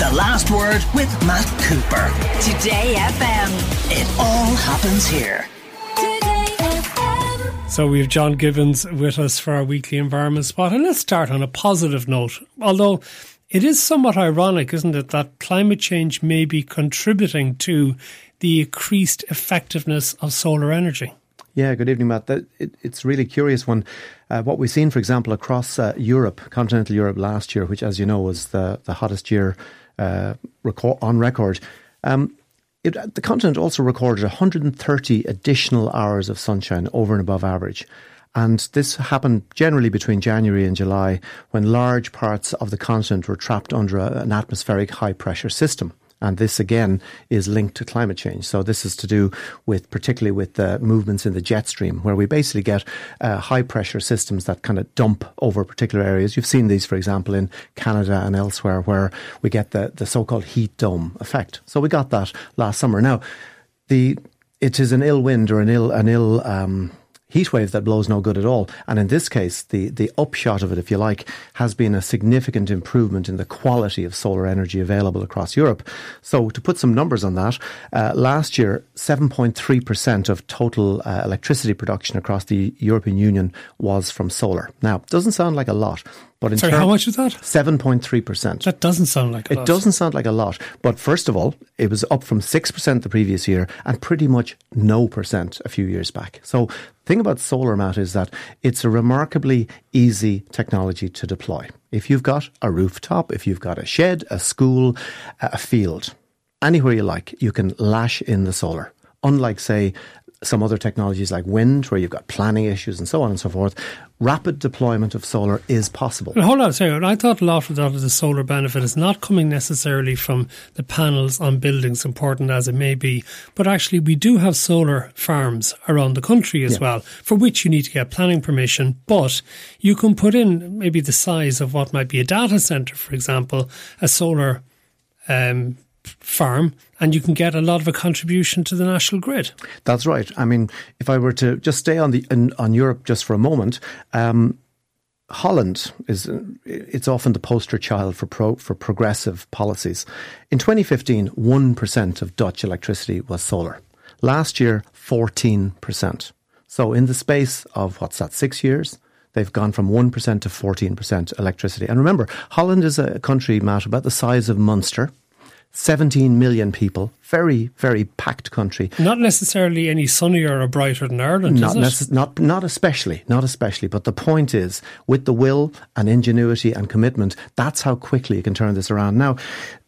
The Last Word with Matt Cooper. Today FM. It all happens here. So we have John Gibbons with us for our weekly environment spot. And let's start on a positive note. Although it is somewhat ironic, isn't it, that climate change may be contributing to the increased effectiveness of solar energy? Yeah, good evening, Matt. That, it, it's really curious when uh, what we've seen, for example, across uh, Europe, continental Europe last year, which, as you know, was the, the hottest year uh, record, on record. Um, it, the continent also recorded 130 additional hours of sunshine over and above average. And this happened generally between January and July when large parts of the continent were trapped under a, an atmospheric high pressure system. And this again is linked to climate change. So this is to do with particularly with the movements in the jet stream, where we basically get uh, high pressure systems that kind of dump over particular areas. You've seen these, for example, in Canada and elsewhere, where we get the, the so-called heat dome effect. So we got that last summer. Now, the it is an ill wind or an ill an ill um, heat wave that blows no good at all. And in this case, the, the upshot of it, if you like, has been a significant improvement in the quality of solar energy available across Europe. So to put some numbers on that, uh, last year, 7.3% of total uh, electricity production across the European Union was from solar. Now, doesn't sound like a lot, but in Sorry, how much was that? 7.3%. That doesn't sound like a it lot. doesn't sound like a lot. But first of all, it was up from 6% the previous year and pretty much no percent a few years back. So thing about solar, Matt, is that it's a remarkably easy technology to deploy. If you've got a rooftop, if you've got a shed, a school, a field, anywhere you like, you can lash in the solar. Unlike, say, some other technologies like wind, where you've got planning issues and so on and so forth, rapid deployment of solar is possible. But hold on a second. I thought a lot of that of the solar benefit is not coming necessarily from the panels on buildings, important as it may be, but actually we do have solar farms around the country as yeah. well, for which you need to get planning permission, but you can put in maybe the size of what might be a data center, for example, a solar um, farm and you can get a lot of a contribution to the national grid. That's right. I mean, if I were to just stay on the on Europe just for a moment, um, Holland is it's often the poster child for pro, for progressive policies. In 2015, 1% of Dutch electricity was solar. Last year, 14%. So in the space of what's that 6 years, they've gone from 1% to 14% electricity. And remember, Holland is a country, Matt, about the size of Munster 17 million people, very, very packed country. Not necessarily any sunnier or brighter than Ireland, not, necess- not, not especially, not especially. But the point is, with the will and ingenuity and commitment, that's how quickly you can turn this around. Now,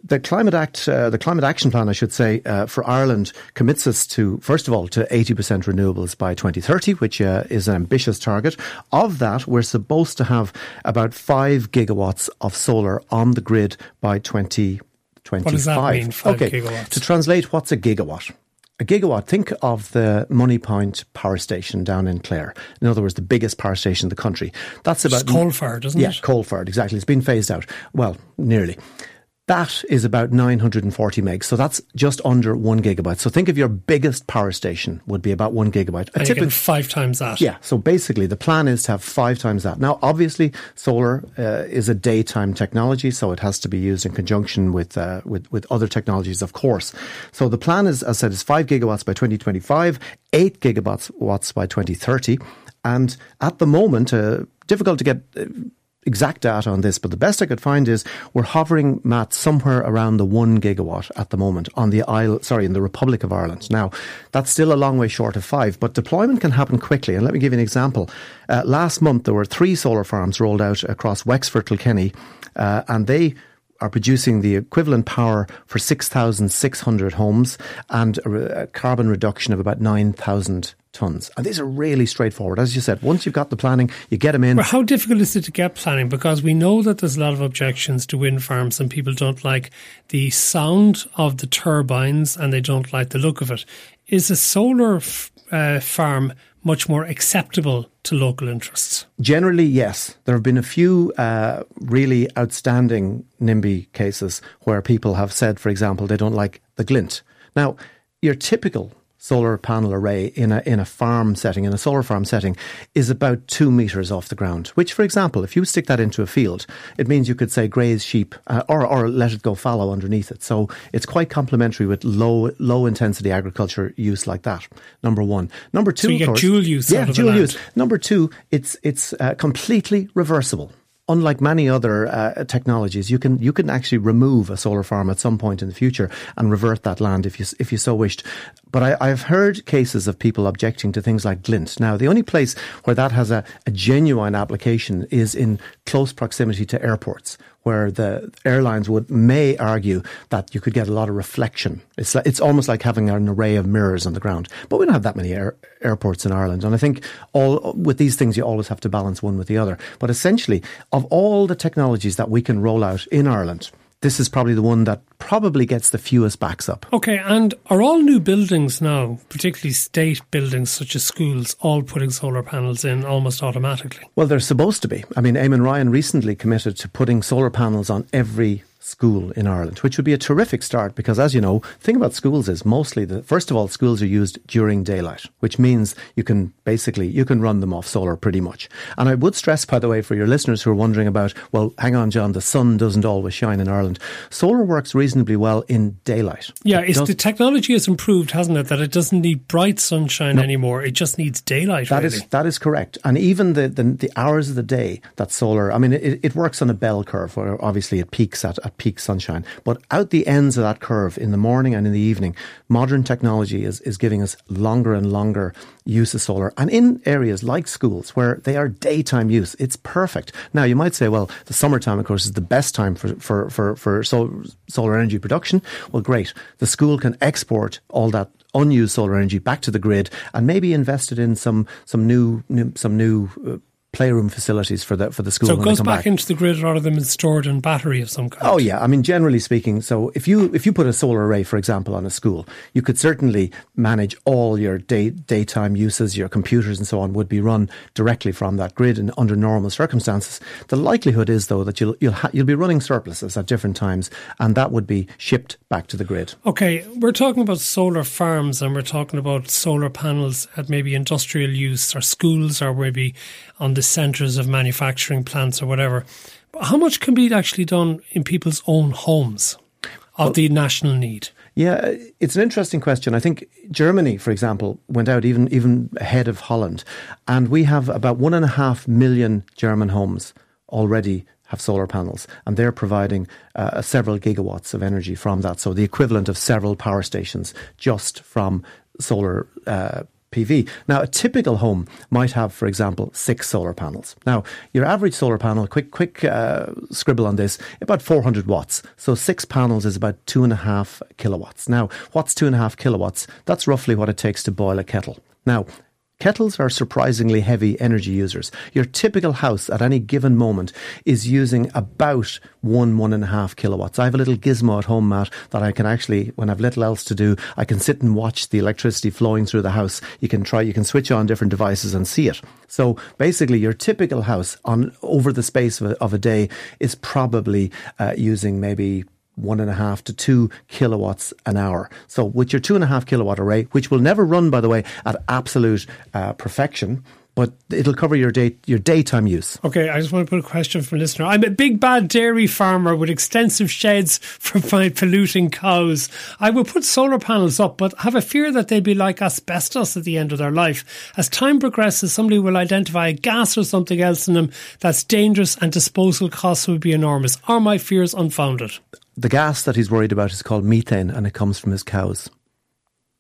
the Climate Act, uh, the Climate Action Plan, I should say, uh, for Ireland commits us to, first of all, to 80% renewables by 2030, which uh, is an ambitious target. Of that, we're supposed to have about five gigawatts of solar on the grid by 2030. 25. What does that mean, okay. Gigawatts? To translate, what's a gigawatt? A gigawatt, think of the Moneypoint power station down in Clare. In other words, the biggest power station in the country. That's about. It's coal fired, isn't yeah, it? Yeah, coal fired, exactly. It's been phased out. Well, nearly. That is about 940 megs. So that's just under one gigabyte. So think of your biggest power station would be about one gigabyte. A and typic- five times that. Yeah. So basically the plan is to have five times that. Now, obviously solar uh, is a daytime technology. So it has to be used in conjunction with, uh, with, with other technologies, of course. So the plan is, as I said, is five gigawatts by 2025, eight gigawatts watts by 2030. And at the moment, uh, difficult to get uh, exact data on this, but the best I could find is we're hovering, Matt, somewhere around the one gigawatt at the moment on the Isle, sorry, in the Republic of Ireland. Now, that's still a long way short of five, but deployment can happen quickly. And let me give you an example. Uh, last month, there were three solar farms rolled out across Wexford, Kilkenny, uh, and they are producing the equivalent power for 6,600 homes and a, a carbon reduction of about 9,000 tons. And these are really straightforward. As you said, once you've got the planning, you get them in. But how difficult is it to get planning? Because we know that there's a lot of objections to wind farms and people don't like the sound of the turbines and they don't like the look of it. Is a solar f- uh, farm much more acceptable to local interests? Generally, yes. There have been a few uh, really outstanding NIMBY cases where people have said, for example, they don't like the glint. Now, your typical solar panel array in a in a farm setting, in a solar farm setting, is about two meters off the ground. Which, for example, if you stick that into a field, it means you could say graze sheep uh, or or let it go fallow underneath it. So it's quite complementary with low low intensity agriculture use like that. Number one. Number two, so you get course, dual use. Yeah, dual use. Number two, it's it's uh, completely reversible unlike many other uh, technologies, you can you can actually remove a solar farm at some point in the future and revert that land if you if you so wished. But I, have heard cases of people objecting to things like glint. Now, the only place where that has a, a genuine application is in close proximity to airports, where the airlines would may argue that you could get a lot of reflection. It's like, it's almost like having an array of mirrors on the ground. But we don't have that many air, airports in Ireland, and I think all with these things you always have to balance one with the other. But essentially, of all the technologies that we can roll out in Ireland, this is probably the one that probably gets the fewest backs up. Okay, and are all new buildings now, particularly state buildings such as schools, all putting solar panels in almost automatically? Well, they're supposed to be. I mean, Eamon Ryan recently committed to putting solar panels on every school in Ireland, which would be a terrific start because, as you know, the thing about schools is mostly the first of all, schools are used during daylight, which means you can basically you can run them off solar pretty much. And I would stress, by the way, for your listeners who are wondering about, well, hang on, John, the sun doesn't always shine in Ireland. Solar works reasonably well in daylight. Yeah, it's the technology has improved, hasn't it? That it doesn't need bright sunshine no, anymore; it just needs daylight. That really. is, that is correct. And even the, the, the hours of the day that solar, I mean, it, it works on a bell curve where obviously it peaks at, at peak sunshine. But out the ends of that curve in the morning and in the evening, modern technology is, is giving us longer and longer use of solar. And in areas like schools where they are daytime use, it's perfect. Now, you might say, well, the summertime, of course, is the best time for, for, for, for solar energy production. Well, great. The school can export all that unused solar energy back to the grid and maybe invest it in some some new, new some new uh, playroom facilities for the for the school. So it goes back, back, into the grid rather than stored in battery of some kind. Oh yeah, I mean generally speaking. So if you if you put a solar array, for example, on a school, you could certainly manage all your day daytime uses, your computers and so on would be run directly from that grid and under normal circumstances. The likelihood is though that you'll you'll ha- you'll be running surpluses at different times, and that would be shipped back to the grid. Okay, we're talking about solar farms and we're talking about solar panels at maybe industrial use or schools or maybe on the centres of manufacturing plants or whatever. But how much can be actually done in people's own homes of well, the national need? Yeah, it's an interesting question. I think Germany, for example, went out even even ahead of Holland, and we have about one and a half million German homes already have solar panels, and they're providing uh, several gigawatts of energy from that. So the equivalent of several power stations just from solar uh, PV. Now, a typical home might have, for example, six solar panels. Now, your average solar panel, quick, quick uh, scribble on this, about 400 watts. So six panels is about two and a half kilowatts. Now, what's two and a half kilowatts? That's roughly what it takes to boil a kettle. Now, Kettles are surprisingly heavy energy users. Your typical house at any given moment is using about one, one and a half kilowatts. I have a little gizmo at home, Matt, that I can actually, when I've little else to do, I can sit and watch the electricity flowing through the house. You can try, you can switch on different devices and see it. So basically, your typical house on over the space of a, of a day is probably uh, using maybe one and a half to two kilowatts an hour. So with your two and a half kilowatt array, which will never run, by the way, at absolute uh, perfection, but it'll cover your day your daytime use. Okay, I just want to put a question from a listener. I'm a big bad dairy farmer with extensive sheds for my polluting cows. I will put solar panels up, but have a fear that they'll be like asbestos at the end of their life. As time progresses, somebody will identify a gas or something else in them that's dangerous and disposal costs will be enormous. Are my fears unfounded? The gas that he's worried about is called methane and it comes from his cows.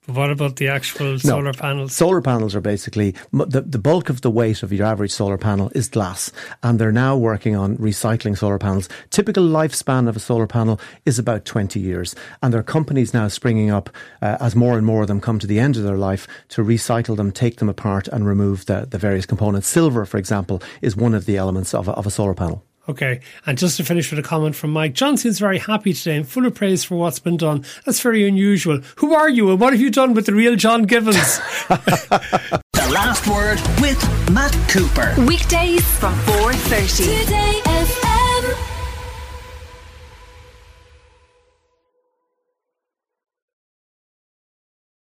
What about the actual solar panels? Solar panels are basically the, the bulk of the weight of your average solar panel is glass, and they're now working on recycling solar panels. Typical lifespan of a solar panel is about 20 years, and there are companies now springing up uh, as more and more of them come to the end of their life to recycle them, take them apart, and remove the, the various components. Silver, for example, is one of the elements of a, of a solar panel. Okay, and just to finish with a comment from Mike, John seems very happy today and full of praise for what's been done. That's very unusual. Who are you and what have you done with the real John Gibbons? the last word with Matt Cooper. Weekdays from 4.30. Today FM.